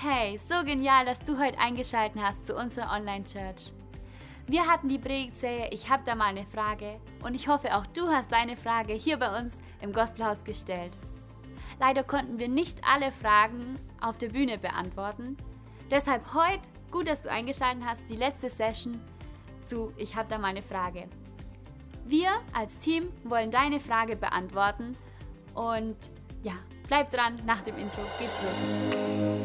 Hey, so genial, dass du heute eingeschaltet hast zu unserer Online-Church. Wir hatten die Predigtserie Ich habe da mal eine Frage und ich hoffe auch du hast deine Frage hier bei uns im Gospelhaus gestellt. Leider konnten wir nicht alle Fragen auf der Bühne beantworten. Deshalb heute, gut, dass du eingeschaltet hast, die letzte Session zu Ich habe da mal eine Frage. Wir als Team wollen deine Frage beantworten und ja, bleib dran, nach dem Intro geht's los.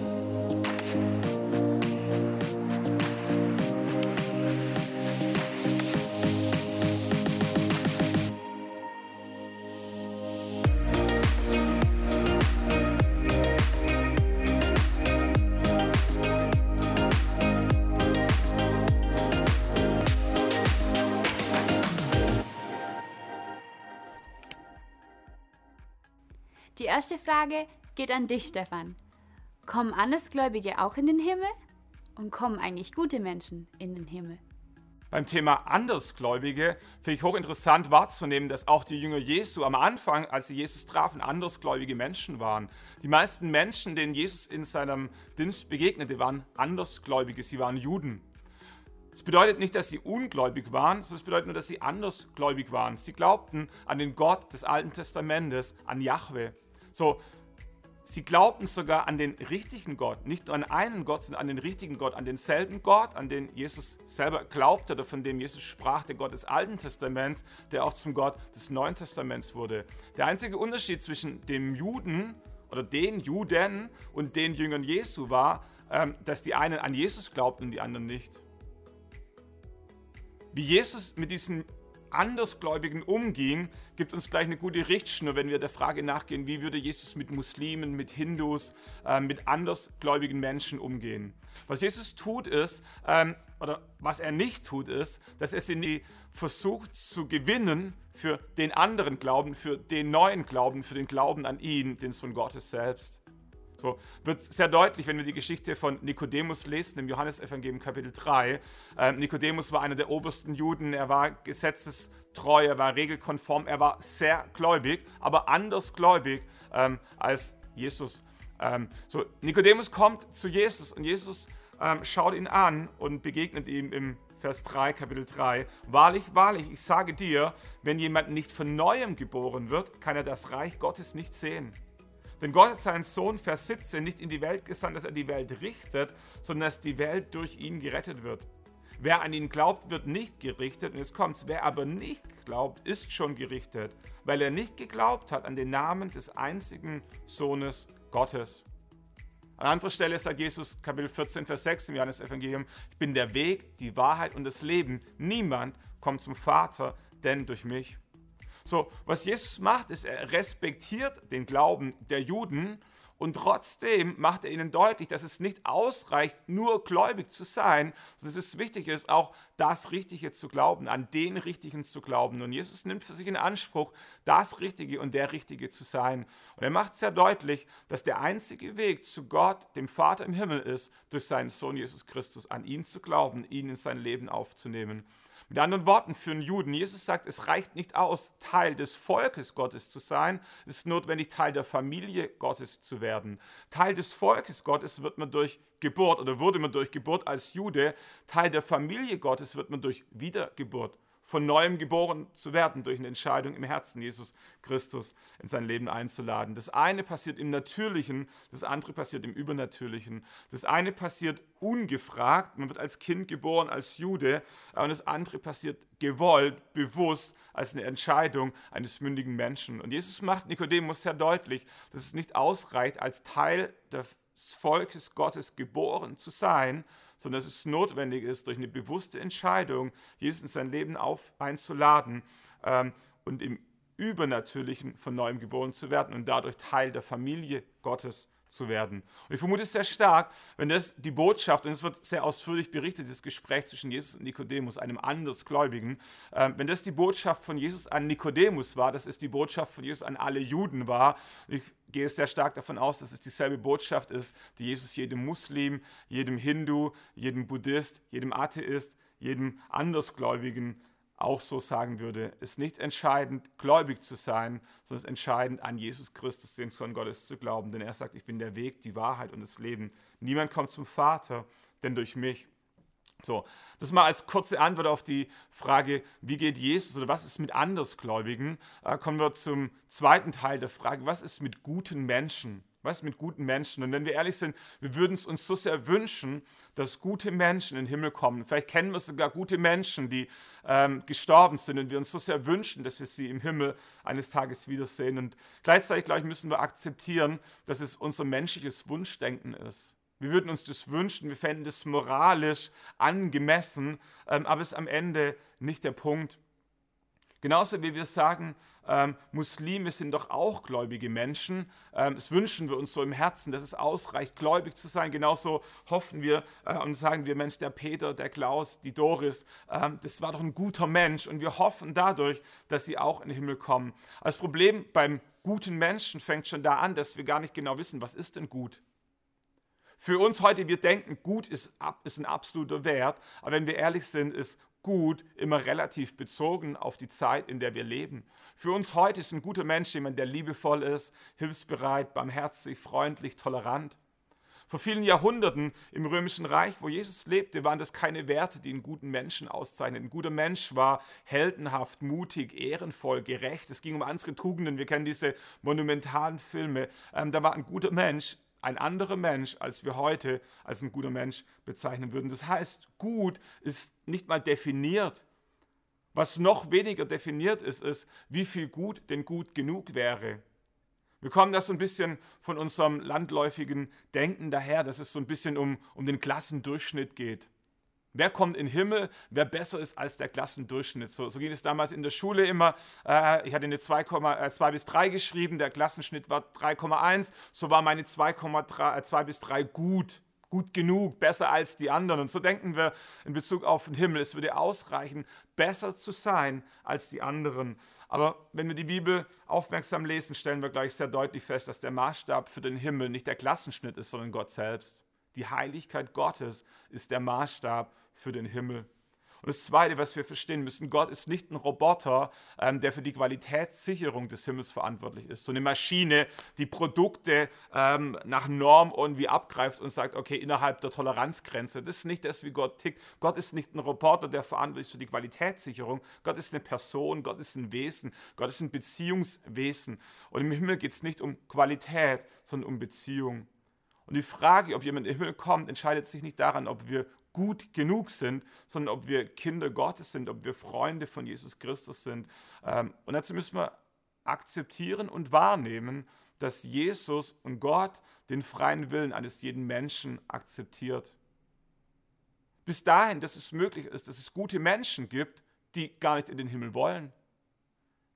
Erste Frage geht an dich, Stefan. Kommen Andersgläubige auch in den Himmel? Und kommen eigentlich gute Menschen in den Himmel? Beim Thema Andersgläubige finde ich hochinteressant wahrzunehmen, dass auch die Jünger Jesu am Anfang, als sie Jesus trafen, andersgläubige Menschen waren. Die meisten Menschen, denen Jesus in seinem Dienst begegnete, waren Andersgläubige, sie waren Juden. Das bedeutet nicht, dass sie ungläubig waren, sondern es bedeutet nur, dass sie andersgläubig waren. Sie glaubten an den Gott des Alten Testamentes, an Yahweh. So, sie glaubten sogar an den richtigen Gott, nicht nur an einen Gott, sondern an den richtigen Gott, an denselben Gott, an den Jesus selber glaubte oder von dem Jesus sprach, der Gott des Alten Testaments, der auch zum Gott des Neuen Testaments wurde. Der einzige Unterschied zwischen dem Juden oder den Juden und den Jüngern Jesu war, ähm, dass die einen an Jesus glaubten und die anderen nicht. Wie Jesus mit diesen Andersgläubigen umging, gibt uns gleich eine gute Richtschnur, wenn wir der Frage nachgehen, wie würde Jesus mit Muslimen, mit Hindus, äh, mit andersgläubigen Menschen umgehen. Was Jesus tut ist, ähm, oder was er nicht tut ist, dass er sie versucht zu gewinnen für den anderen Glauben, für den neuen Glauben, für den Glauben an ihn, den Sohn Gottes selbst. So wird sehr deutlich, wenn wir die Geschichte von Nikodemus lesen im Johannesevangelium Kapitel 3. Ähm, Nikodemus war einer der obersten Juden, er war gesetzestreu, er war regelkonform, er war sehr gläubig, aber anders gläubig ähm, als Jesus. Ähm, so, Nikodemus kommt zu Jesus und Jesus ähm, schaut ihn an und begegnet ihm im Vers 3, Kapitel 3. Wahrlich, wahrlich, ich sage dir, wenn jemand nicht von neuem geboren wird, kann er das Reich Gottes nicht sehen. Denn Gott hat seinen Sohn, Vers 17, nicht in die Welt gesandt, dass er die Welt richtet, sondern dass die Welt durch ihn gerettet wird. Wer an ihn glaubt, wird nicht gerichtet. Und jetzt kommt's. Wer aber nicht glaubt, ist schon gerichtet, weil er nicht geglaubt hat an den Namen des einzigen Sohnes Gottes. An anderer Stelle sagt Jesus, Kapitel 14, Vers 6 im Johannes-Evangelium: Ich bin der Weg, die Wahrheit und das Leben. Niemand kommt zum Vater, denn durch mich. So, was Jesus macht, ist, er respektiert den Glauben der Juden und trotzdem macht er ihnen deutlich, dass es nicht ausreicht, nur gläubig zu sein, sondern es ist wichtig ist, auch das Richtige zu glauben, an den Richtigen zu glauben. Und Jesus nimmt für sich in Anspruch, das Richtige und der Richtige zu sein. Und er macht sehr deutlich, dass der einzige Weg zu Gott, dem Vater im Himmel, ist, durch seinen Sohn Jesus Christus, an ihn zu glauben, ihn in sein Leben aufzunehmen. Mit anderen Worten, für einen Juden, Jesus sagt, es reicht nicht aus, Teil des Volkes Gottes zu sein, es ist notwendig, Teil der Familie Gottes zu werden. Teil des Volkes Gottes wird man durch Geburt oder wurde man durch Geburt als Jude, Teil der Familie Gottes wird man durch Wiedergeburt von neuem geboren zu werden durch eine Entscheidung im Herzen, Jesus Christus in sein Leben einzuladen. Das eine passiert im Natürlichen, das andere passiert im Übernatürlichen. Das eine passiert ungefragt, man wird als Kind geboren, als Jude, und das andere passiert gewollt, bewusst, als eine Entscheidung eines mündigen Menschen. Und Jesus macht Nikodemus sehr deutlich, dass es nicht ausreicht, als Teil des Volkes Gottes geboren zu sein, sondern dass es notwendig ist, durch eine bewusste Entscheidung Jesus in sein Leben auf, einzuladen ähm, und im Übernatürlichen von neuem geboren zu werden und dadurch Teil der Familie Gottes zu werden. Und ich vermute sehr stark, wenn das die Botschaft, und es wird sehr ausführlich berichtet, das Gespräch zwischen Jesus und Nikodemus, einem Andersgläubigen, äh, wenn das die Botschaft von Jesus an Nikodemus war, dass es die Botschaft von Jesus an alle Juden war, ich gehe sehr stark davon aus, dass es dieselbe Botschaft ist, die Jesus jedem Muslim, jedem Hindu, jedem Buddhist, jedem Atheist, jedem Andersgläubigen auch so sagen würde, ist nicht entscheidend, gläubig zu sein, sondern es ist entscheidend, an Jesus Christus, den Sohn Gottes, zu glauben. Denn er sagt, ich bin der Weg, die Wahrheit und das Leben. Niemand kommt zum Vater, denn durch mich. So, das mal als kurze Antwort auf die Frage, wie geht Jesus oder was ist mit Andersgläubigen? Äh, kommen wir zum zweiten Teil der Frage, was ist mit guten Menschen? Was mit guten Menschen? Und wenn wir ehrlich sind, wir würden es uns so sehr wünschen, dass gute Menschen in den Himmel kommen. Vielleicht kennen wir sogar gute Menschen, die ähm, gestorben sind und wir uns so sehr wünschen, dass wir sie im Himmel eines Tages wiedersehen. Und gleichzeitig, glaube ich, müssen wir akzeptieren, dass es unser menschliches Wunschdenken ist. Wir würden uns das wünschen, wir fänden das moralisch angemessen, ähm, aber es ist am Ende nicht der Punkt. Genauso wie wir sagen, ähm, Muslime sind doch auch gläubige Menschen. Ähm, das wünschen wir uns so im Herzen, dass es ausreicht, gläubig zu sein. Genauso hoffen wir äh, und sagen wir, Mensch, der Peter, der Klaus, die Doris, ähm, das war doch ein guter Mensch. Und wir hoffen dadurch, dass sie auch in den Himmel kommen. Das Problem beim guten Menschen fängt schon da an, dass wir gar nicht genau wissen, was ist denn gut. Für uns heute, wir denken, gut ist, ist ein absoluter Wert, aber wenn wir ehrlich sind, ist gut immer relativ bezogen auf die Zeit, in der wir leben. Für uns heute ist ein guter Mensch jemand, der liebevoll ist, hilfsbereit, barmherzig, freundlich, tolerant. Vor vielen Jahrhunderten im Römischen Reich, wo Jesus lebte, waren das keine Werte, die einen guten Menschen auszeichnen. Ein guter Mensch war heldenhaft, mutig, ehrenvoll, gerecht. Es ging um andere Tugenden. Wir kennen diese monumentalen Filme. Ähm, da war ein guter Mensch ein anderer Mensch, als wir heute als ein guter Mensch bezeichnen würden. Das heißt, gut ist nicht mal definiert. Was noch weniger definiert ist, ist, wie viel gut denn gut genug wäre. Wir kommen das so ein bisschen von unserem landläufigen Denken daher, dass es so ein bisschen um, um den Klassendurchschnitt geht. Wer kommt in den Himmel, wer besser ist als der Klassendurchschnitt? So, so ging es damals in der Schule immer. Äh, ich hatte eine 2, äh, 2 bis 3 geschrieben, der Klassenschnitt war 3,1. So war meine 2,3, äh, 2 bis 3 gut, gut genug, besser als die anderen. Und so denken wir in Bezug auf den Himmel. Es würde ausreichen, besser zu sein als die anderen. Aber wenn wir die Bibel aufmerksam lesen, stellen wir gleich sehr deutlich fest, dass der Maßstab für den Himmel nicht der Klassenschnitt ist, sondern Gott selbst. Die Heiligkeit Gottes ist der Maßstab für den Himmel. Und das Zweite, was wir verstehen müssen, Gott ist nicht ein Roboter, ähm, der für die Qualitätssicherung des Himmels verantwortlich ist. So eine Maschine, die Produkte ähm, nach Norm irgendwie abgreift und sagt, okay, innerhalb der Toleranzgrenze. Das ist nicht das, wie Gott tickt. Gott ist nicht ein Roboter, der verantwortlich ist für die Qualitätssicherung. Gott ist eine Person, Gott ist ein Wesen, Gott ist ein Beziehungswesen. Und im Himmel geht es nicht um Qualität, sondern um Beziehung. Und die Frage, ob jemand in den Himmel kommt, entscheidet sich nicht daran, ob wir gut genug sind, sondern ob wir Kinder Gottes sind, ob wir Freunde von Jesus Christus sind. Ähm, und dazu müssen wir akzeptieren und wahrnehmen, dass Jesus und Gott den freien Willen eines jeden Menschen akzeptiert. Bis dahin, dass es möglich ist, dass es gute Menschen gibt, die gar nicht in den Himmel wollen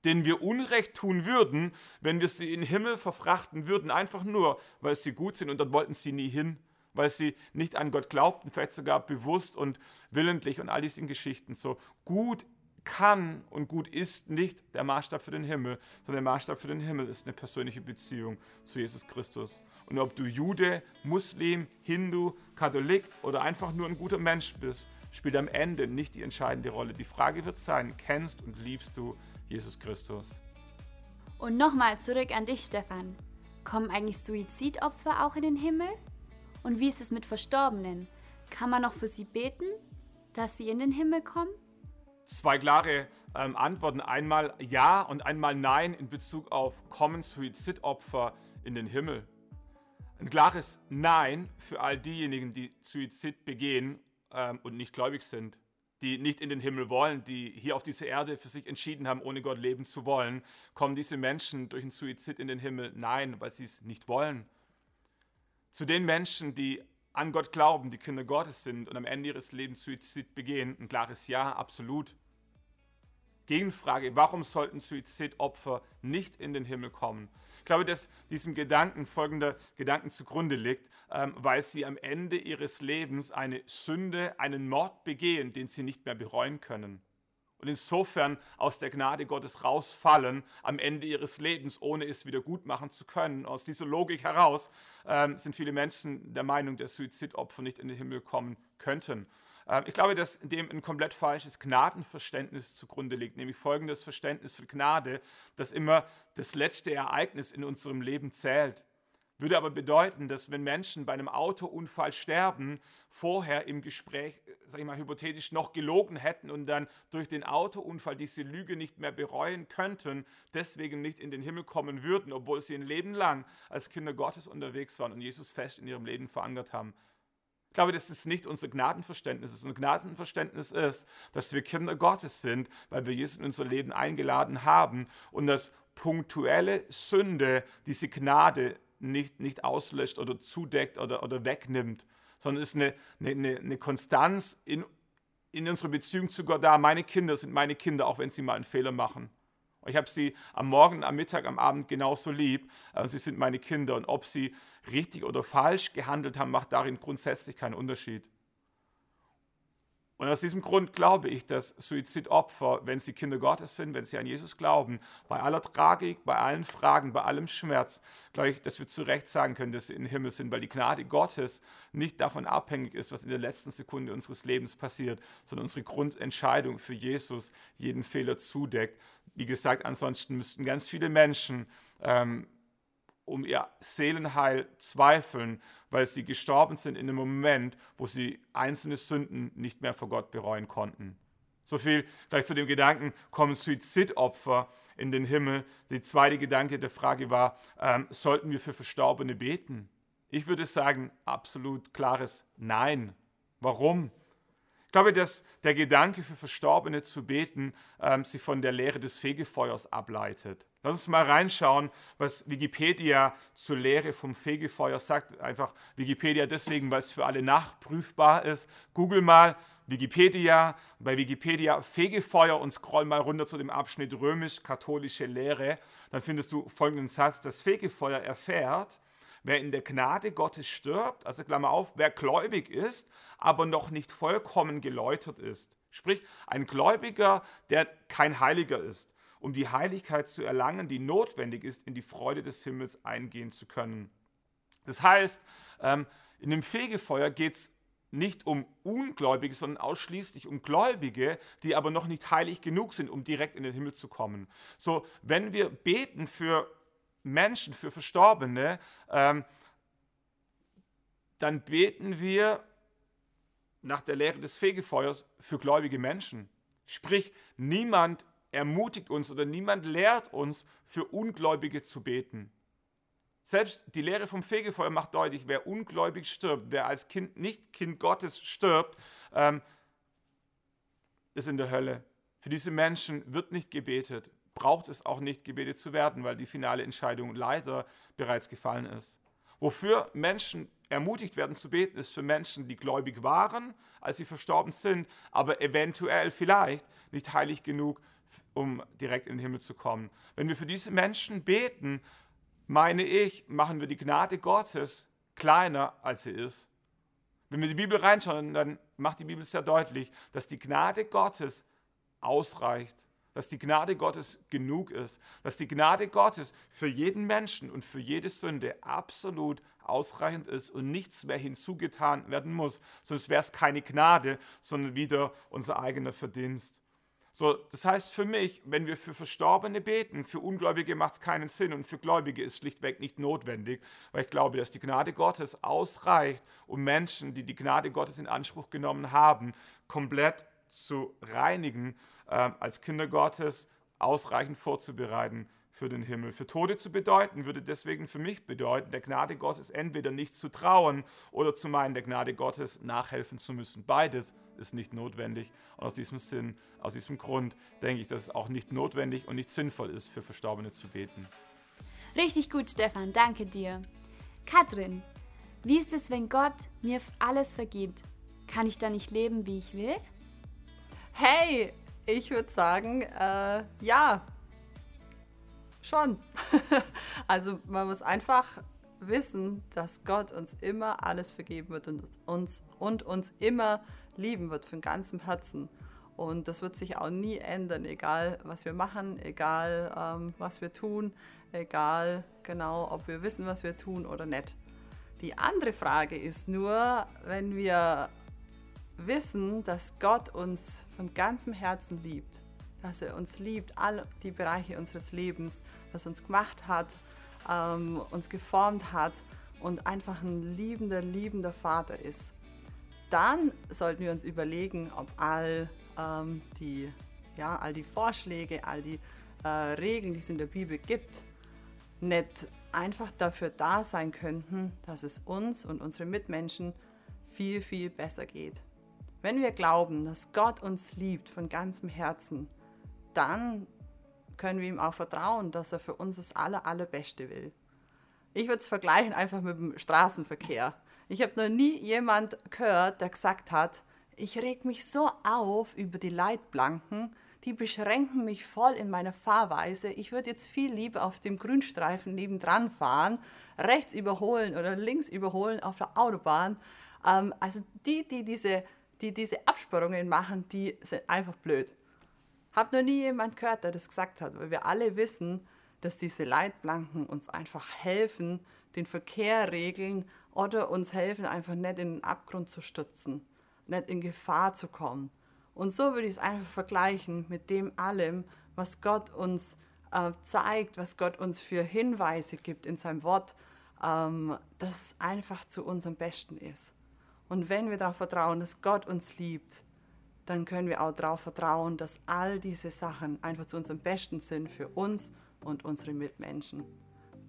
denen wir Unrecht tun würden, wenn wir sie in den Himmel verfrachten würden, einfach nur, weil sie gut sind und dort wollten sie nie hin, weil sie nicht an Gott glaubten, vielleicht sogar bewusst und willentlich und all diese Geschichten. So gut kann und gut ist nicht der Maßstab für den Himmel, sondern der Maßstab für den Himmel ist eine persönliche Beziehung zu Jesus Christus. Und ob du Jude, Muslim, Hindu, Katholik oder einfach nur ein guter Mensch bist, spielt am Ende nicht die entscheidende Rolle. Die Frage wird sein, kennst und liebst du Jesus Christus. Und nochmal zurück an dich, Stefan. Kommen eigentlich Suizidopfer auch in den Himmel? Und wie ist es mit Verstorbenen? Kann man noch für sie beten, dass sie in den Himmel kommen? Zwei klare ähm, Antworten. Einmal ja und einmal nein in Bezug auf kommen Suizidopfer in den Himmel. Ein klares Nein für all diejenigen, die Suizid begehen ähm, und nicht gläubig sind die nicht in den Himmel wollen, die hier auf dieser Erde für sich entschieden haben, ohne Gott leben zu wollen, kommen diese Menschen durch einen Suizid in den Himmel? Nein, weil sie es nicht wollen. Zu den Menschen, die an Gott glauben, die Kinder Gottes sind und am Ende ihres Lebens Suizid begehen, ein klares Ja, absolut. Gegenfrage, warum sollten Suizidopfer nicht in den Himmel kommen? Ich glaube, dass diesem Gedanken folgender Gedanken zugrunde liegt, ähm, weil sie am Ende ihres Lebens eine Sünde, einen Mord begehen, den sie nicht mehr bereuen können. Und insofern aus der Gnade Gottes rausfallen am Ende ihres Lebens, ohne es wieder gut machen zu können. Aus dieser Logik heraus ähm, sind viele Menschen der Meinung, dass Suizidopfer nicht in den Himmel kommen könnten. Ähm, ich glaube, dass dem ein komplett falsches Gnadenverständnis zugrunde liegt, nämlich folgendes Verständnis für Gnade, dass immer das letzte Ereignis in unserem Leben zählt. Würde aber bedeuten, dass wenn Menschen bei einem Autounfall sterben, vorher im Gespräch, sag ich mal, hypothetisch noch gelogen hätten und dann durch den Autounfall diese Lüge nicht mehr bereuen könnten, deswegen nicht in den Himmel kommen würden, obwohl sie ein Leben lang als Kinder Gottes unterwegs waren und Jesus fest in ihrem Leben verankert haben. Ich glaube, das ist nicht unser Gnadenverständnis. Unser Gnadenverständnis ist, dass wir Kinder Gottes sind, weil wir Jesus in unser Leben eingeladen haben und dass punktuelle Sünde diese Gnade nicht, nicht auslöscht oder zudeckt oder, oder wegnimmt, sondern ist eine, eine, eine Konstanz in, in unserer Beziehung zu Gott da. Meine Kinder sind meine Kinder, auch wenn sie mal einen Fehler machen. Ich habe sie am Morgen, am Mittag, am Abend genauso lieb. Sie sind meine Kinder und ob sie richtig oder falsch gehandelt haben, macht darin grundsätzlich keinen Unterschied. Und aus diesem Grund glaube ich, dass Suizidopfer, wenn sie Kinder Gottes sind, wenn sie an Jesus glauben, bei aller Tragik, bei allen Fragen, bei allem Schmerz, glaube ich, dass wir zu Recht sagen können, dass sie im Himmel sind, weil die Gnade Gottes nicht davon abhängig ist, was in der letzten Sekunde unseres Lebens passiert, sondern unsere Grundentscheidung für Jesus jeden Fehler zudeckt. Wie gesagt, ansonsten müssten ganz viele Menschen ähm, um ihr Seelenheil zweifeln, weil sie gestorben sind in einem Moment, wo sie einzelne Sünden nicht mehr vor Gott bereuen konnten. So viel vielleicht zu dem Gedanken, kommen Suizidopfer in den Himmel. Der zweite Gedanke der Frage war, ähm, sollten wir für Verstorbene beten? Ich würde sagen, absolut klares Nein. Warum? Ich glaube, dass der Gedanke für Verstorbene zu beten ähm, sich von der Lehre des Fegefeuers ableitet. Lass uns mal reinschauen, was Wikipedia zur Lehre vom Fegefeuer sagt. Einfach Wikipedia deswegen, weil es für alle nachprüfbar ist. Google mal Wikipedia, bei Wikipedia Fegefeuer und scroll mal runter zu dem Abschnitt römisch-katholische Lehre. Dann findest du folgenden Satz, das Fegefeuer erfährt, wer in der Gnade Gottes stirbt, also Klammer auf, wer gläubig ist, aber noch nicht vollkommen geläutert ist. Sprich, ein Gläubiger, der kein Heiliger ist, um die Heiligkeit zu erlangen, die notwendig ist, in die Freude des Himmels eingehen zu können. Das heißt, ähm, in dem Fegefeuer geht es nicht um Ungläubige, sondern ausschließlich um Gläubige, die aber noch nicht heilig genug sind, um direkt in den Himmel zu kommen. So, wenn wir beten für Menschen, für Verstorbene, ähm, dann beten wir nach der Lehre des Fegefeuers für gläubige Menschen. Sprich, niemand ermutigt uns oder niemand lehrt uns, für Ungläubige zu beten. Selbst die Lehre vom Fegefeuer macht deutlich, wer ungläubig stirbt, wer als Kind nicht Kind Gottes stirbt, ähm, ist in der Hölle. Für diese Menschen wird nicht gebetet braucht es auch nicht, gebetet zu werden, weil die finale Entscheidung leider bereits gefallen ist. Wofür Menschen ermutigt werden zu beten, ist für Menschen, die gläubig waren, als sie verstorben sind, aber eventuell vielleicht nicht heilig genug, um direkt in den Himmel zu kommen. Wenn wir für diese Menschen beten, meine ich, machen wir die Gnade Gottes kleiner, als sie ist. Wenn wir die Bibel reinschauen, dann macht die Bibel sehr deutlich, dass die Gnade Gottes ausreicht dass die Gnade Gottes genug ist, dass die Gnade Gottes für jeden Menschen und für jede Sünde absolut ausreichend ist und nichts mehr hinzugetan werden muss. Sonst wäre es keine Gnade, sondern wieder unser eigener Verdienst. So, das heißt für mich, wenn wir für Verstorbene beten, für Ungläubige macht es keinen Sinn und für Gläubige ist schlichtweg nicht notwendig, weil ich glaube, dass die Gnade Gottes ausreicht, um Menschen, die die Gnade Gottes in Anspruch genommen haben, komplett zu reinigen äh, als Kinder Gottes ausreichend vorzubereiten für den Himmel. Für Tode zu bedeuten, würde deswegen für mich bedeuten, der Gnade Gottes entweder nicht zu trauen oder zu meinen, der Gnade Gottes nachhelfen zu müssen. Beides ist nicht notwendig. Und aus diesem Sinn, aus diesem Grund denke ich, dass es auch nicht notwendig und nicht sinnvoll ist, für Verstorbene zu beten. Richtig gut, Stefan, danke dir. Katrin, wie ist es, wenn Gott mir alles vergibt? Kann ich da nicht leben, wie ich will? Hey, ich würde sagen, äh, ja, schon. also man muss einfach wissen, dass Gott uns immer alles vergeben wird und uns, und uns immer lieben wird von ganzem Herzen. Und das wird sich auch nie ändern, egal was wir machen, egal ähm, was wir tun, egal genau, ob wir wissen, was wir tun oder nicht. Die andere Frage ist nur, wenn wir wissen, dass Gott uns von ganzem Herzen liebt, dass er uns liebt, all die Bereiche unseres Lebens, was uns gemacht hat, ähm, uns geformt hat und einfach ein liebender, liebender Vater ist, dann sollten wir uns überlegen, ob all ähm, die, ja, all die Vorschläge, all die äh, Regeln, die es in der Bibel gibt, nicht einfach dafür da sein könnten, dass es uns und unseren Mitmenschen viel, viel besser geht. Wenn wir glauben, dass Gott uns liebt von ganzem Herzen, dann können wir ihm auch vertrauen, dass er für uns das aller, allerbeste will. Ich würde es vergleichen einfach mit dem Straßenverkehr. Ich habe noch nie jemand gehört, der gesagt hat, ich reg mich so auf über die Leitplanken, die beschränken mich voll in meiner Fahrweise. Ich würde jetzt viel lieber auf dem Grünstreifen nebendran fahren, rechts überholen oder links überholen auf der Autobahn. Ähm, also die, die diese, die diese Absperrungen machen, die sind einfach blöd. Hab noch nie jemand gehört, der das gesagt hat, weil wir alle wissen, dass diese Leitplanken uns einfach helfen, den Verkehr regeln oder uns helfen, einfach nicht in den Abgrund zu stürzen, nicht in Gefahr zu kommen. Und so würde ich es einfach vergleichen mit dem allem, was Gott uns äh, zeigt, was Gott uns für Hinweise gibt in seinem Wort, ähm, das einfach zu unserem Besten ist. Und wenn wir darauf vertrauen, dass Gott uns liebt, dann können wir auch darauf vertrauen, dass all diese Sachen einfach zu unserem Besten sind für uns und unsere Mitmenschen.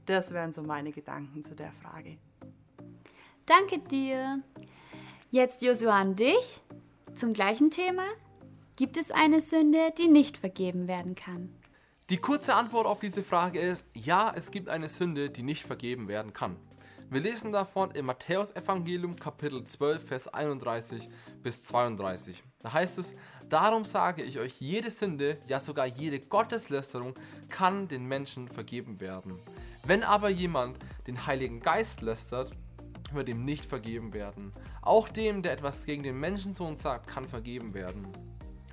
Das wären so meine Gedanken zu der Frage. Danke dir. Jetzt Josua an dich zum gleichen Thema. Gibt es eine Sünde, die nicht vergeben werden kann? Die kurze Antwort auf diese Frage ist, ja, es gibt eine Sünde, die nicht vergeben werden kann. Wir lesen davon im Matthäusevangelium Kapitel 12, Vers 31 bis 32. Da heißt es, darum sage ich euch, jede Sünde, ja sogar jede Gotteslästerung kann den Menschen vergeben werden. Wenn aber jemand den Heiligen Geist lästert, wird ihm nicht vergeben werden. Auch dem, der etwas gegen den Menschensohn sagt, kann vergeben werden.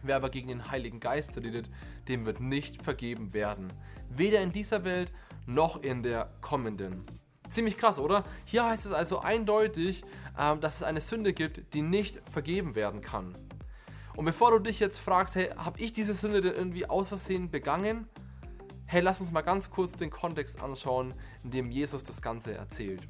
Wer aber gegen den Heiligen Geist redet, dem wird nicht vergeben werden. Weder in dieser Welt noch in der kommenden. Ziemlich krass, oder? Hier heißt es also eindeutig, ähm, dass es eine Sünde gibt, die nicht vergeben werden kann. Und bevor du dich jetzt fragst, hey, habe ich diese Sünde denn irgendwie aus Versehen begangen? Hey, lass uns mal ganz kurz den Kontext anschauen, in dem Jesus das Ganze erzählt.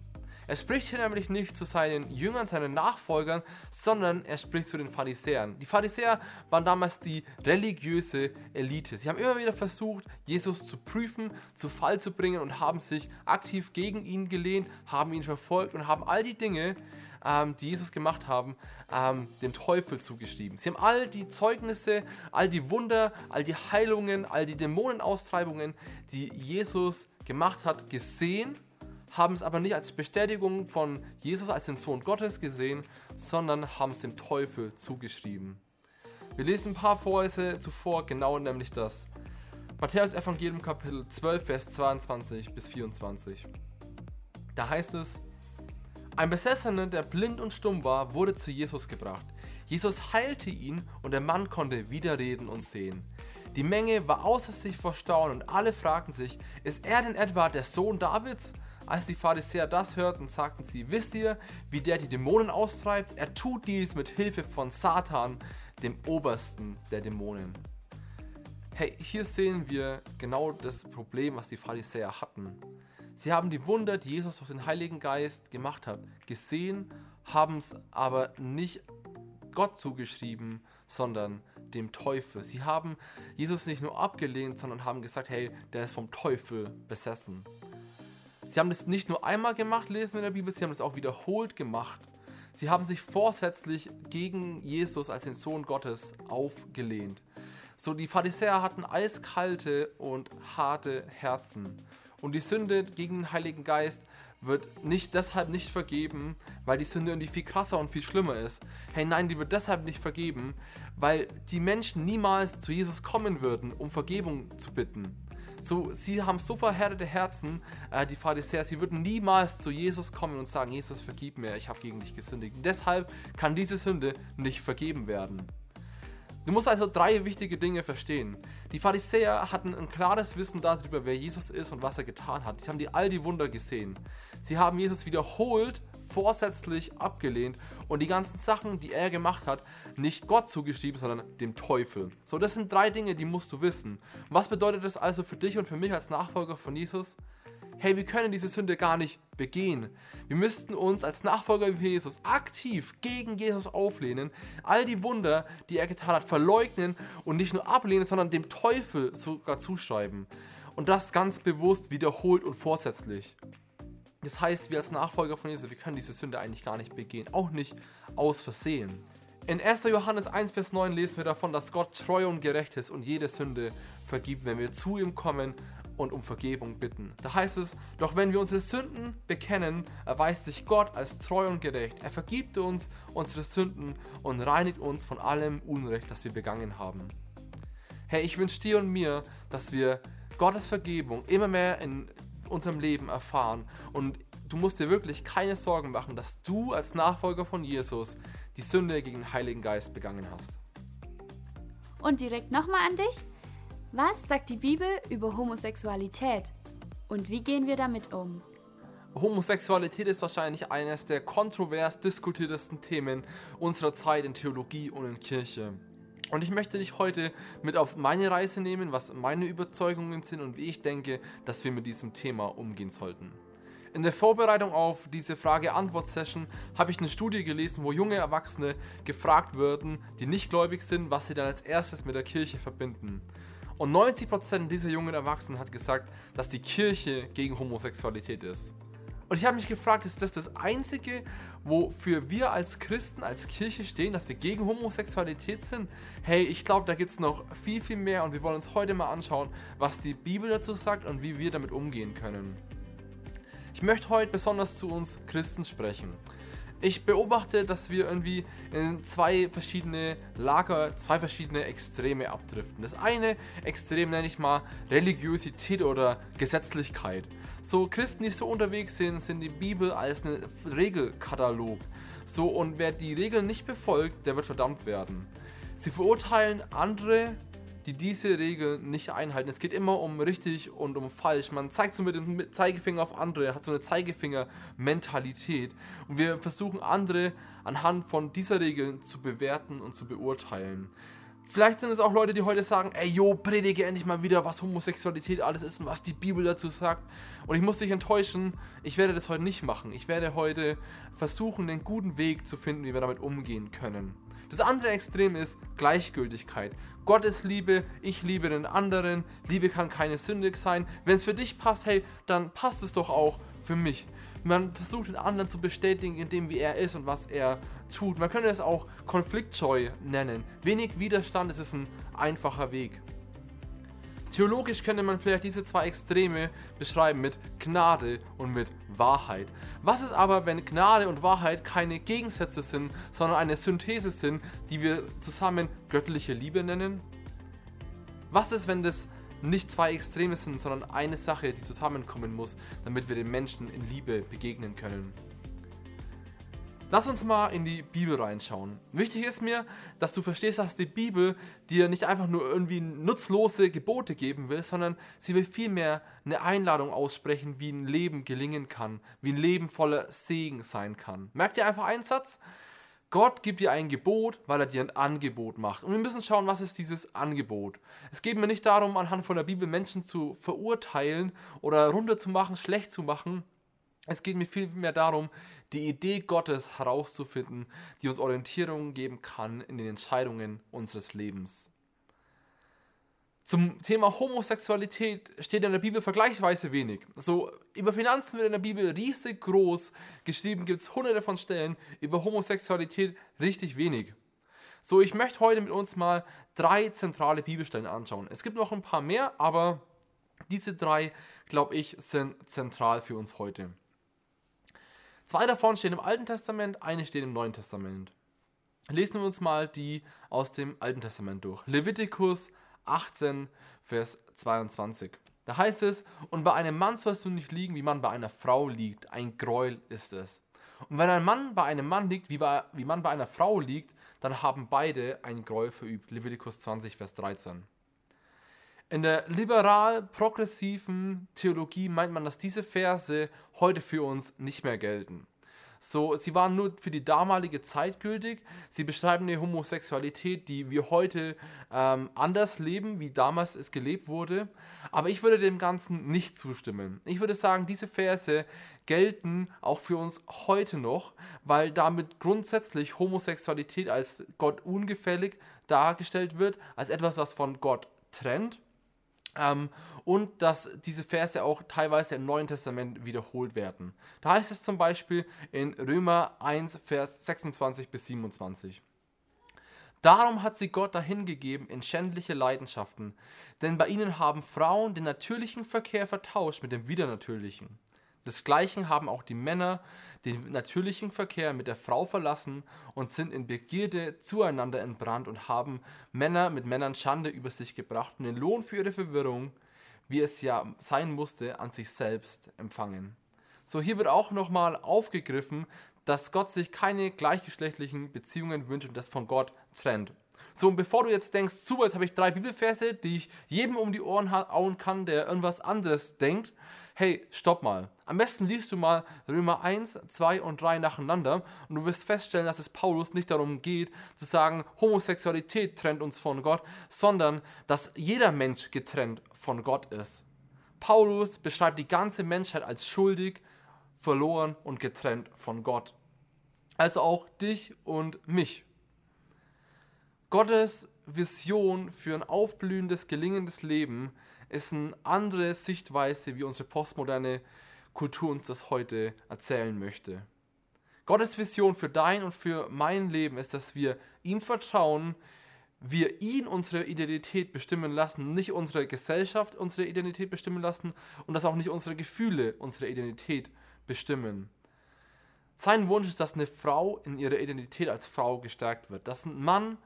Er spricht hier nämlich nicht zu seinen Jüngern, seinen Nachfolgern, sondern er spricht zu den Pharisäern. Die Pharisäer waren damals die religiöse Elite. Sie haben immer wieder versucht, Jesus zu prüfen, zu Fall zu bringen und haben sich aktiv gegen ihn gelehnt, haben ihn verfolgt und haben all die Dinge, ähm, die Jesus gemacht haben, ähm, dem Teufel zugeschrieben. Sie haben all die Zeugnisse, all die Wunder, all die Heilungen, all die Dämonenaustreibungen, die Jesus gemacht hat, gesehen haben es aber nicht als Bestätigung von Jesus als den Sohn Gottes gesehen, sondern haben es dem Teufel zugeschrieben. Wir lesen ein paar Verse zuvor genau nämlich das. Matthäus Evangelium Kapitel 12, Vers 22 bis 24. Da heißt es, ein Besessener, der blind und stumm war, wurde zu Jesus gebracht. Jesus heilte ihn und der Mann konnte wieder reden und sehen. Die Menge war außer sich vor Staunen und alle fragten sich, ist er denn etwa der Sohn Davids? Als die Pharisäer das hörten, sagten sie, wisst ihr, wie der die Dämonen austreibt? Er tut dies mit Hilfe von Satan, dem obersten der Dämonen. Hey, hier sehen wir genau das Problem, was die Pharisäer hatten. Sie haben die Wunder, die Jesus durch den Heiligen Geist gemacht hat, gesehen, haben es aber nicht Gott zugeschrieben, sondern dem Teufel. Sie haben Jesus nicht nur abgelehnt, sondern haben gesagt, hey, der ist vom Teufel besessen. Sie haben das nicht nur einmal gemacht, lesen wir in der Bibel, sie haben das auch wiederholt gemacht. Sie haben sich vorsätzlich gegen Jesus als den Sohn Gottes aufgelehnt. So, die Pharisäer hatten eiskalte und harte Herzen. Und die Sünde gegen den Heiligen Geist wird nicht deshalb nicht vergeben, weil die Sünde irgendwie viel krasser und viel schlimmer ist. Hey, nein, die wird deshalb nicht vergeben, weil die Menschen niemals zu Jesus kommen würden, um Vergebung zu bitten. So, sie haben so verhärtete Herzen, äh, die Pharisäer, sie würden niemals zu Jesus kommen und sagen, Jesus, vergib mir, ich habe gegen dich gesündigt. Und deshalb kann diese Sünde nicht vergeben werden. Du musst also drei wichtige Dinge verstehen. Die Pharisäer hatten ein klares Wissen darüber, wer Jesus ist und was er getan hat. Sie haben die, all die Wunder gesehen. Sie haben Jesus wiederholt vorsätzlich abgelehnt und die ganzen Sachen, die er gemacht hat, nicht Gott zugeschrieben, sondern dem Teufel. So, das sind drei Dinge, die musst du wissen. Was bedeutet das also für dich und für mich als Nachfolger von Jesus? hey, wir können diese Sünde gar nicht begehen. Wir müssten uns als Nachfolger von Jesus aktiv gegen Jesus auflehnen, all die Wunder, die er getan hat, verleugnen und nicht nur ablehnen, sondern dem Teufel sogar zuschreiben. Und das ganz bewusst, wiederholt und vorsätzlich. Das heißt, wir als Nachfolger von Jesus, wir können diese Sünde eigentlich gar nicht begehen, auch nicht aus Versehen. In 1. Johannes 1, Vers 9 lesen wir davon, dass Gott treu und gerecht ist und jede Sünde vergibt, wenn wir zu ihm kommen und um Vergebung bitten. Da heißt es, doch wenn wir unsere Sünden bekennen, erweist sich Gott als treu und gerecht. Er vergibt uns unsere Sünden und reinigt uns von allem Unrecht, das wir begangen haben. Herr, ich wünsche dir und mir, dass wir Gottes Vergebung immer mehr in unserem Leben erfahren und du musst dir wirklich keine Sorgen machen, dass du als Nachfolger von Jesus die Sünde gegen den Heiligen Geist begangen hast. Und direkt nochmal an dich. Was sagt die Bibel über Homosexualität? Und wie gehen wir damit um? Homosexualität ist wahrscheinlich eines der kontrovers diskutiertesten Themen unserer Zeit in Theologie und in Kirche. Und ich möchte dich heute mit auf meine Reise nehmen, was meine Überzeugungen sind und wie ich denke, dass wir mit diesem Thema umgehen sollten. In der Vorbereitung auf diese Frage-Antwort-Session habe ich eine Studie gelesen, wo junge Erwachsene gefragt würden, die nicht gläubig sind, was sie dann als erstes mit der Kirche verbinden. Und 90% dieser jungen Erwachsenen hat gesagt, dass die Kirche gegen Homosexualität ist. Und ich habe mich gefragt, ist das das Einzige, wofür wir als Christen, als Kirche stehen, dass wir gegen Homosexualität sind? Hey, ich glaube, da gibt es noch viel, viel mehr und wir wollen uns heute mal anschauen, was die Bibel dazu sagt und wie wir damit umgehen können. Ich möchte heute besonders zu uns Christen sprechen ich beobachte, dass wir irgendwie in zwei verschiedene Lager, zwei verschiedene Extreme abdriften. Das eine Extrem nenne ich mal Religiosität oder Gesetzlichkeit. So Christen, die so unterwegs sind, sind die Bibel als ein Regelkatalog. So und wer die Regeln nicht befolgt, der wird verdammt werden. Sie verurteilen andere die diese Regeln nicht einhalten. Es geht immer um richtig und um falsch. Man zeigt so mit dem Zeigefinger auf andere, hat so eine Zeigefinger-Mentalität. Und wir versuchen andere anhand von dieser Regeln zu bewerten und zu beurteilen. Vielleicht sind es auch Leute, die heute sagen, ey, yo, predige endlich mal wieder, was Homosexualität alles ist und was die Bibel dazu sagt. Und ich muss dich enttäuschen, ich werde das heute nicht machen. Ich werde heute versuchen, den guten Weg zu finden, wie wir damit umgehen können. Das andere Extrem ist Gleichgültigkeit. Gott ist Liebe, ich liebe den anderen. Liebe kann keine Sünde sein. Wenn es für dich passt, hey, dann passt es doch auch für mich. Man versucht den anderen zu bestätigen, in dem wie er ist und was er tut. Man könnte es auch konfliktscheu nennen. Wenig Widerstand, es ist ein einfacher Weg. Theologisch könnte man vielleicht diese zwei Extreme beschreiben mit Gnade und mit Wahrheit. Was ist aber, wenn Gnade und Wahrheit keine Gegensätze sind, sondern eine Synthese sind, die wir zusammen göttliche Liebe nennen? Was ist, wenn das nicht zwei Extreme sind, sondern eine Sache, die zusammenkommen muss, damit wir den Menschen in Liebe begegnen können? Lass uns mal in die Bibel reinschauen. Wichtig ist mir, dass du verstehst, dass die Bibel dir nicht einfach nur irgendwie nutzlose Gebote geben will, sondern sie will vielmehr eine Einladung aussprechen, wie ein Leben gelingen kann, wie ein Leben voller Segen sein kann. Merkt ihr einfach einen Satz? Gott gibt dir ein Gebot, weil er dir ein Angebot macht. Und wir müssen schauen, was ist dieses Angebot. Es geht mir nicht darum, anhand von der Bibel Menschen zu verurteilen oder runterzumachen, schlecht zu machen, es geht mir vielmehr darum, die Idee Gottes herauszufinden, die uns Orientierung geben kann in den Entscheidungen unseres Lebens. Zum Thema Homosexualität steht in der Bibel vergleichsweise wenig. So über Finanzen wird in der Bibel riesig groß geschrieben, gibt es hunderte von Stellen, über Homosexualität richtig wenig. So, ich möchte heute mit uns mal drei zentrale Bibelstellen anschauen. Es gibt noch ein paar mehr, aber diese drei, glaube ich, sind zentral für uns heute. Zwei davon stehen im Alten Testament, eine steht im Neuen Testament. Lesen wir uns mal die aus dem Alten Testament durch. Levitikus 18, Vers 22. Da heißt es, und bei einem Mann sollst du nicht liegen, wie man bei einer Frau liegt. Ein Gräuel ist es. Und wenn ein Mann bei einem Mann liegt, wie, bei, wie man bei einer Frau liegt, dann haben beide ein Gräuel verübt. Levitikus 20, Vers 13. In der liberal-progressiven Theologie meint man, dass diese Verse heute für uns nicht mehr gelten. So, sie waren nur für die damalige Zeit gültig. Sie beschreiben eine Homosexualität, die wir heute ähm, anders leben, wie damals es gelebt wurde. Aber ich würde dem Ganzen nicht zustimmen. Ich würde sagen, diese Verse gelten auch für uns heute noch, weil damit grundsätzlich Homosexualität als Gott ungefällig dargestellt wird, als etwas, was von Gott trennt. Ähm, und dass diese Verse auch teilweise im Neuen Testament wiederholt werden. Da heißt es zum Beispiel in Römer 1, Vers 26 bis 27. Darum hat sie Gott dahingegeben in schändliche Leidenschaften, denn bei ihnen haben Frauen den natürlichen Verkehr vertauscht mit dem widernatürlichen. Desgleichen haben auch die Männer den natürlichen Verkehr mit der Frau verlassen und sind in Begierde zueinander entbrannt und haben Männer mit Männern Schande über sich gebracht und den Lohn für ihre Verwirrung, wie es ja sein musste, an sich selbst empfangen. So, hier wird auch nochmal aufgegriffen, dass Gott sich keine gleichgeschlechtlichen Beziehungen wünscht und das von Gott trennt. So, und bevor du jetzt denkst, super, jetzt habe ich drei Bibelverse, die ich jedem um die Ohren hauen kann, der irgendwas anderes denkt, hey, stopp mal. Am besten liest du mal Römer 1, 2 und 3 nacheinander und du wirst feststellen, dass es Paulus nicht darum geht, zu sagen, Homosexualität trennt uns von Gott, sondern dass jeder Mensch getrennt von Gott ist. Paulus beschreibt die ganze Menschheit als schuldig, verloren und getrennt von Gott. Also auch dich und mich. Gottes Vision für ein aufblühendes, gelingendes Leben ist eine andere Sichtweise, wie unsere postmoderne Kultur uns das heute erzählen möchte. Gottes Vision für dein und für mein Leben ist, dass wir ihm vertrauen, wir ihn unsere Identität bestimmen lassen, nicht unsere Gesellschaft unsere Identität bestimmen lassen und dass auch nicht unsere Gefühle unsere Identität bestimmen. Sein Wunsch ist, dass eine Frau in ihrer Identität als Frau gestärkt wird, dass ein Mann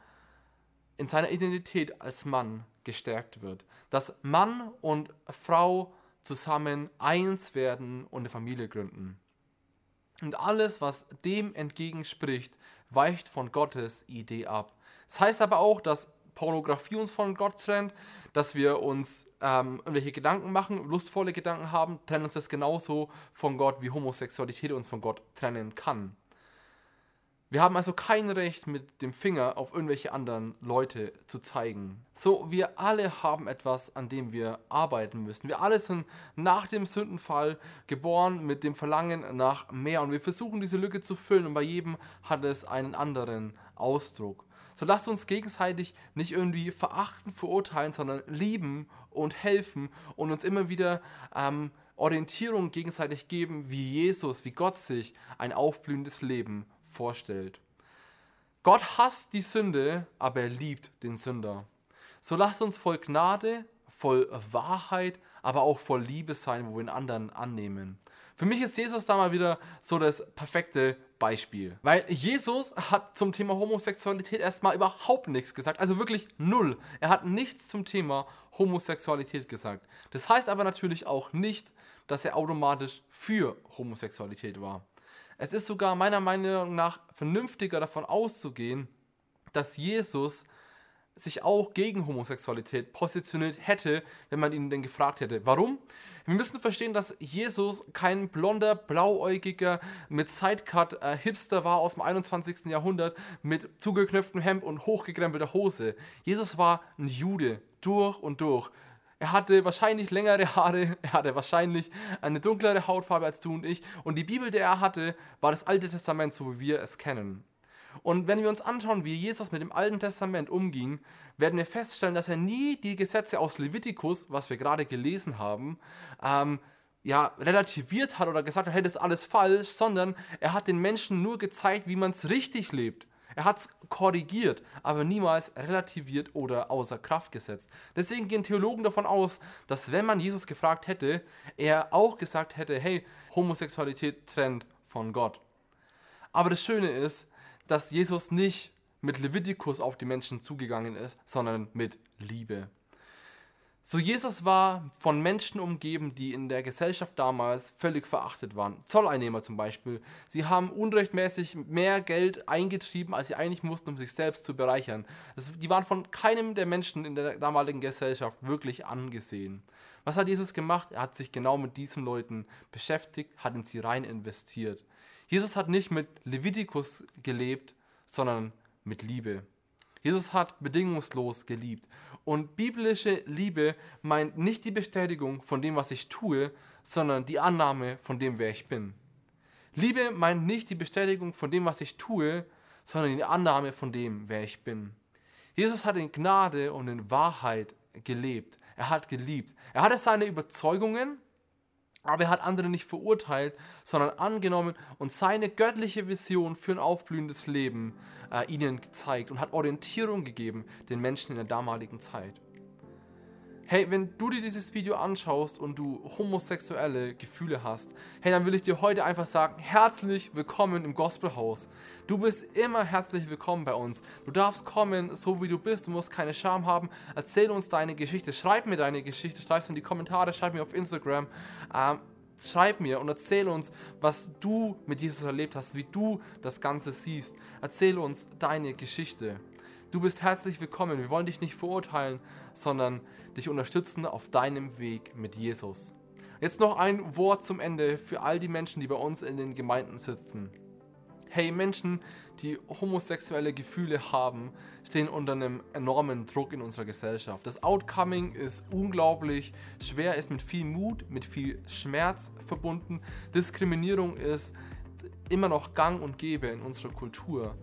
in seiner Identität als Mann gestärkt wird. Dass Mann und Frau zusammen eins werden und eine Familie gründen. Und alles, was dem entgegenspricht, weicht von Gottes Idee ab. Das heißt aber auch, dass Pornografie uns von Gott trennt, dass wir uns ähm, irgendwelche Gedanken machen, lustvolle Gedanken haben, trennen uns das genauso von Gott, wie Homosexualität uns von Gott trennen kann. Wir haben also kein Recht, mit dem Finger auf irgendwelche anderen Leute zu zeigen. So, wir alle haben etwas, an dem wir arbeiten müssen. Wir alle sind nach dem Sündenfall geboren mit dem Verlangen nach mehr und wir versuchen diese Lücke zu füllen und bei jedem hat es einen anderen Ausdruck. So lasst uns gegenseitig nicht irgendwie verachten, verurteilen, sondern lieben und helfen und uns immer wieder ähm, Orientierung gegenseitig geben, wie Jesus, wie Gott sich ein aufblühendes Leben vorstellt. Gott hasst die Sünde, aber er liebt den Sünder. So lasst uns voll Gnade, voll Wahrheit, aber auch voll Liebe sein, wo wir den anderen annehmen. Für mich ist Jesus da mal wieder so das perfekte Beispiel. Weil Jesus hat zum Thema Homosexualität erstmal überhaupt nichts gesagt. Also wirklich null. Er hat nichts zum Thema Homosexualität gesagt. Das heißt aber natürlich auch nicht, dass er automatisch für Homosexualität war. Es ist sogar meiner Meinung nach vernünftiger davon auszugehen, dass Jesus sich auch gegen Homosexualität positioniert hätte, wenn man ihn denn gefragt hätte. Warum? Wir müssen verstehen, dass Jesus kein blonder, blauäugiger, mit Sidecut äh, Hipster war aus dem 21. Jahrhundert mit zugeknöpftem Hemd und hochgekrempelter Hose. Jesus war ein Jude durch und durch. Er hatte wahrscheinlich längere Haare, er hatte wahrscheinlich eine dunklere Hautfarbe als du und ich. Und die Bibel, die er hatte, war das Alte Testament, so wie wir es kennen. Und wenn wir uns anschauen, wie Jesus mit dem Alten Testament umging, werden wir feststellen, dass er nie die Gesetze aus Levitikus, was wir gerade gelesen haben, ähm, ja, relativiert hat oder gesagt hat, hey, das ist alles falsch, sondern er hat den Menschen nur gezeigt, wie man es richtig lebt. Er hat es korrigiert, aber niemals relativiert oder außer Kraft gesetzt. Deswegen gehen Theologen davon aus, dass wenn man Jesus gefragt hätte, er auch gesagt hätte, hey, Homosexualität trennt von Gott. Aber das Schöne ist, dass Jesus nicht mit Levitikus auf die Menschen zugegangen ist, sondern mit Liebe. So Jesus war von Menschen umgeben, die in der Gesellschaft damals völlig verachtet waren. Zolleinnehmer zum Beispiel. Sie haben unrechtmäßig mehr Geld eingetrieben, als sie eigentlich mussten, um sich selbst zu bereichern. Das, die waren von keinem der Menschen in der damaligen Gesellschaft wirklich angesehen. Was hat Jesus gemacht? Er hat sich genau mit diesen Leuten beschäftigt, hat in sie rein investiert. Jesus hat nicht mit Levitikus gelebt, sondern mit Liebe. Jesus hat bedingungslos geliebt. Und biblische Liebe meint nicht die Bestätigung von dem, was ich tue, sondern die Annahme von dem, wer ich bin. Liebe meint nicht die Bestätigung von dem, was ich tue, sondern die Annahme von dem, wer ich bin. Jesus hat in Gnade und in Wahrheit gelebt. Er hat geliebt. Er hatte seine Überzeugungen, aber er hat andere nicht verurteilt, sondern angenommen und seine göttliche Vision für ein aufblühendes Leben äh, ihnen gezeigt und hat Orientierung gegeben den Menschen in der damaligen Zeit. Hey, wenn du dir dieses Video anschaust und du homosexuelle Gefühle hast, hey, dann will ich dir heute einfach sagen, herzlich willkommen im Gospelhaus. Du bist immer herzlich willkommen bei uns. Du darfst kommen, so wie du bist. Du musst keine Scham haben. Erzähl uns deine Geschichte. Schreib mir deine Geschichte. Schreib es in die Kommentare. Schreib mir auf Instagram. Ähm, schreib mir und erzähl uns, was du mit Jesus erlebt hast, wie du das Ganze siehst. Erzähl uns deine Geschichte. Du bist herzlich willkommen. Wir wollen dich nicht verurteilen, sondern dich unterstützen auf deinem Weg mit Jesus. Jetzt noch ein Wort zum Ende für all die Menschen, die bei uns in den Gemeinden sitzen. Hey, Menschen, die homosexuelle Gefühle haben, stehen unter einem enormen Druck in unserer Gesellschaft. Das Outcoming ist unglaublich schwer, ist mit viel Mut, mit viel Schmerz verbunden. Diskriminierung ist immer noch gang und gäbe in unserer Kultur.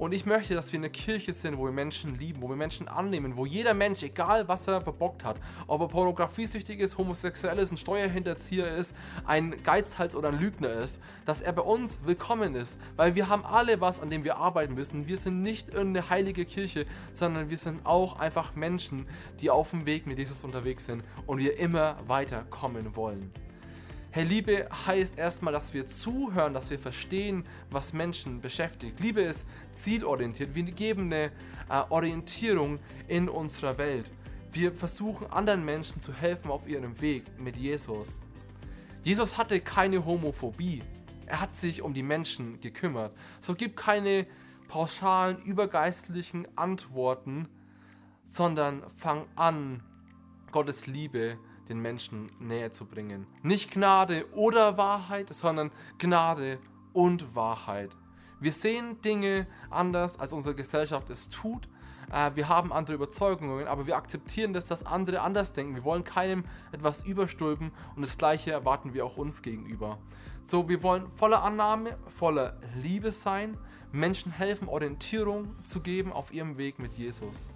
Und ich möchte, dass wir eine Kirche sind, wo wir Menschen lieben, wo wir Menschen annehmen, wo jeder Mensch, egal was er verbockt hat, ob er pornografiesüchtig ist, homosexuell ist, ein Steuerhinterzieher ist, ein Geizhals oder ein Lügner ist, dass er bei uns willkommen ist. Weil wir haben alle was, an dem wir arbeiten müssen. Wir sind nicht irgendeine heilige Kirche, sondern wir sind auch einfach Menschen, die auf dem Weg mit Jesus unterwegs sind und wir immer weiter kommen wollen. Hey, Liebe heißt erstmal, dass wir zuhören, dass wir verstehen, was Menschen beschäftigt. Liebe ist zielorientiert. Wir geben eine äh, Orientierung in unserer Welt. Wir versuchen anderen Menschen zu helfen auf ihrem Weg mit Jesus. Jesus hatte keine Homophobie. Er hat sich um die Menschen gekümmert. So gibt keine pauschalen, übergeistlichen Antworten, sondern fang an, Gottes Liebe zu den Menschen näher zu bringen. Nicht Gnade oder Wahrheit, sondern Gnade und Wahrheit. Wir sehen Dinge anders, als unsere Gesellschaft es tut. Äh, wir haben andere Überzeugungen, aber wir akzeptieren das, dass andere anders denken. Wir wollen keinem etwas überstülpen und das Gleiche erwarten wir auch uns gegenüber. So, wir wollen voller Annahme, voller Liebe sein, Menschen helfen, Orientierung zu geben auf ihrem Weg mit Jesus.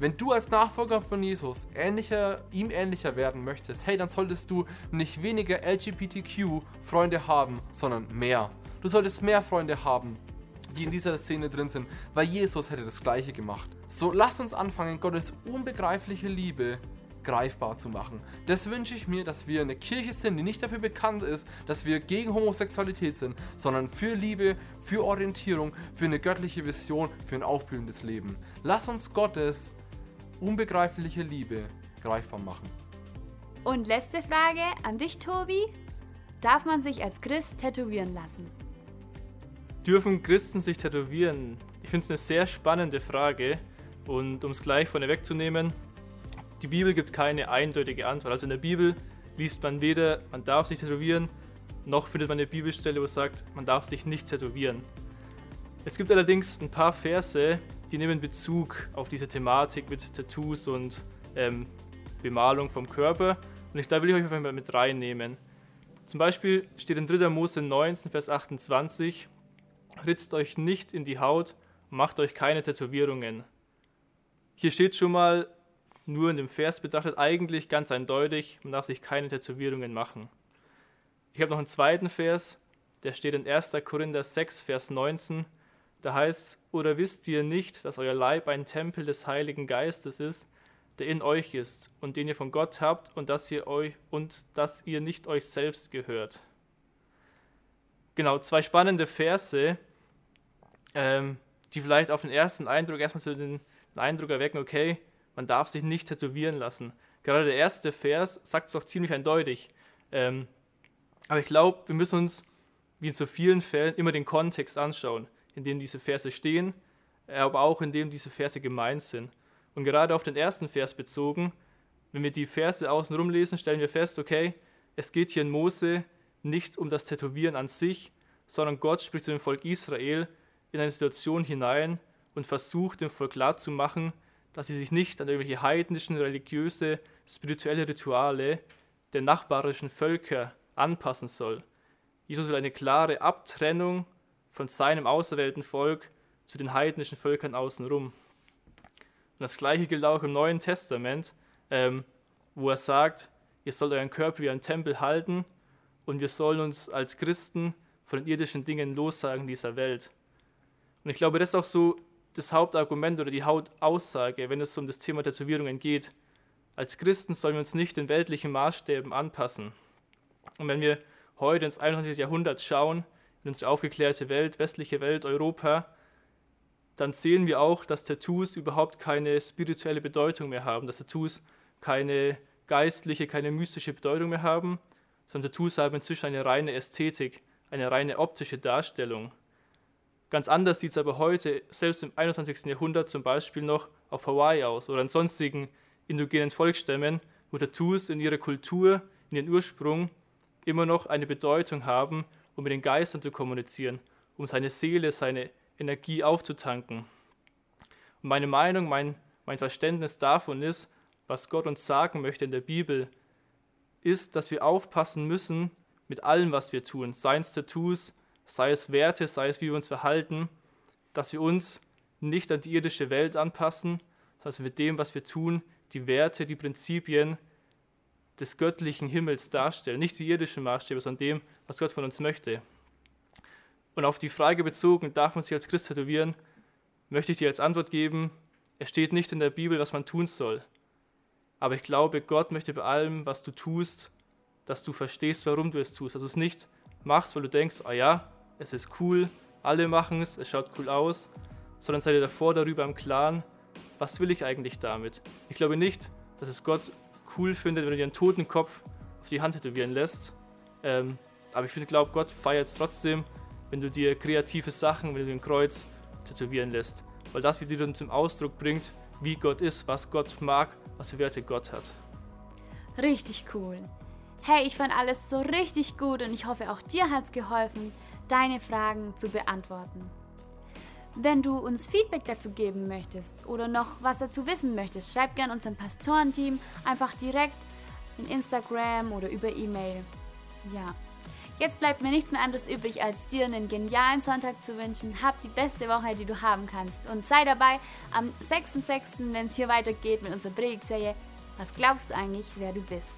Wenn du als Nachfolger von Jesus ähnlicher, ihm ähnlicher werden möchtest, hey, dann solltest du nicht weniger LGBTQ-Freunde haben, sondern mehr. Du solltest mehr Freunde haben, die in dieser Szene drin sind, weil Jesus hätte das Gleiche gemacht. So, lass uns anfangen, Gottes unbegreifliche Liebe greifbar zu machen. Das wünsche ich mir, dass wir eine Kirche sind, die nicht dafür bekannt ist, dass wir gegen Homosexualität sind, sondern für Liebe, für Orientierung, für eine göttliche Vision, für ein aufblühendes Leben. Lass uns Gottes unbegreifliche Liebe greifbar machen. Und letzte Frage an dich, Tobi. Darf man sich als Christ tätowieren lassen? Dürfen Christen sich tätowieren? Ich finde es eine sehr spannende Frage. Und um es gleich vorne wegzunehmen, die Bibel gibt keine eindeutige Antwort. Also in der Bibel liest man weder, man darf sich tätowieren, noch findet man eine Bibelstelle, wo es sagt, man darf sich nicht tätowieren. Es gibt allerdings ein paar Verse, die nehmen Bezug auf diese Thematik mit Tattoos und ähm, Bemalung vom Körper. Und ich, da will ich euch einfach mal mit reinnehmen. Zum Beispiel steht in 3. Mose 19, Vers 28, ritzt euch nicht in die Haut macht euch keine Tätowierungen. Hier steht schon mal, nur in dem Vers betrachtet, eigentlich ganz eindeutig, man darf sich keine Tätowierungen machen. Ich habe noch einen zweiten Vers, der steht in 1. Korinther 6, Vers 19. Da heißt es, oder wisst ihr nicht, dass euer Leib ein Tempel des Heiligen Geistes ist, der in euch ist und den ihr von Gott habt und dass ihr euch und dass ihr nicht euch selbst gehört. Genau, zwei spannende Verse, ähm, die vielleicht auf den ersten Eindruck erstmal zu den, den Eindruck erwecken, okay, man darf sich nicht tätowieren lassen. Gerade der erste Vers sagt es doch ziemlich eindeutig. Ähm, aber ich glaube, wir müssen uns, wie in so vielen Fällen, immer den Kontext anschauen in dem diese Verse stehen, aber auch in dem diese Verse gemeint sind. Und gerade auf den ersten Vers bezogen, wenn wir die Verse außenrum lesen, stellen wir fest, okay, es geht hier in Mose nicht um das Tätowieren an sich, sondern Gott spricht zu dem Volk Israel in eine Situation hinein und versucht dem Volk klarzumachen, dass sie sich nicht an irgendwelche heidnischen, religiöse, spirituelle Rituale der nachbarischen Völker anpassen soll. Jesus will eine klare Abtrennung von seinem auserwählten Volk zu den heidnischen Völkern außenrum. Und das gleiche gilt auch im Neuen Testament, ähm, wo er sagt, ihr sollt euren Körper wie ein Tempel halten und wir sollen uns als Christen von den irdischen Dingen lossagen dieser Welt. Und ich glaube, das ist auch so das Hauptargument oder die Hauptaussage, wenn es um das Thema Tätowierungen geht. Als Christen sollen wir uns nicht den weltlichen Maßstäben anpassen. Und wenn wir heute ins 21. Jahrhundert schauen, in unsere aufgeklärte Welt, westliche Welt, Europa, dann sehen wir auch, dass Tattoos überhaupt keine spirituelle Bedeutung mehr haben, dass Tattoos keine geistliche, keine mystische Bedeutung mehr haben, sondern Tattoos haben inzwischen eine reine Ästhetik, eine reine optische Darstellung. Ganz anders sieht es aber heute, selbst im 21. Jahrhundert zum Beispiel noch auf Hawaii aus oder in sonstigen indogenen Volksstämmen, wo Tattoos in ihrer Kultur, in ihren Ursprung immer noch eine Bedeutung haben, um mit den Geistern zu kommunizieren, um seine Seele, seine Energie aufzutanken. Und meine Meinung, mein, mein Verständnis davon ist, was Gott uns sagen möchte in der Bibel, ist, dass wir aufpassen müssen mit allem, was wir tun, seien es Tattoos, sei es Werte, sei es wie wir uns verhalten, dass wir uns nicht an die irdische Welt anpassen, sondern mit dem, was wir tun, die Werte, die Prinzipien des göttlichen Himmels darstellen. Nicht die irdischen Maßstäbe, sondern dem, was Gott von uns möchte. Und auf die Frage bezogen, darf man sich als Christ tätowieren, möchte ich dir als Antwort geben, es steht nicht in der Bibel, was man tun soll. Aber ich glaube, Gott möchte bei allem, was du tust, dass du verstehst, warum du es tust. Dass du es nicht machst, weil du denkst, oh ja, es ist cool, alle machen es, es schaut cool aus, sondern sei dir davor darüber im Klaren, was will ich eigentlich damit. Ich glaube nicht, dass es Gott cool findet, wenn du dir einen toten Kopf auf die Hand tätowieren lässt. Ähm, aber ich glaube, Gott feiert es trotzdem, wenn du dir kreative Sachen, wenn du dir ein Kreuz tätowieren lässt. Weil das wieder dann zum Ausdruck bringt, wie Gott ist, was Gott mag, was für Werte Gott hat. Richtig cool. Hey, ich fand alles so richtig gut und ich hoffe, auch dir hat es geholfen, deine Fragen zu beantworten. Wenn du uns Feedback dazu geben möchtest oder noch was dazu wissen möchtest, schreib gerne unserem Pastorenteam einfach direkt in Instagram oder über E-Mail. Ja. Jetzt bleibt mir nichts mehr anderes übrig, als dir einen genialen Sonntag zu wünschen. Hab die beste Woche, die du haben kannst. Und sei dabei am 6.6., wenn es hier weitergeht mit unserer Predigtserie. Was glaubst du eigentlich, wer du bist?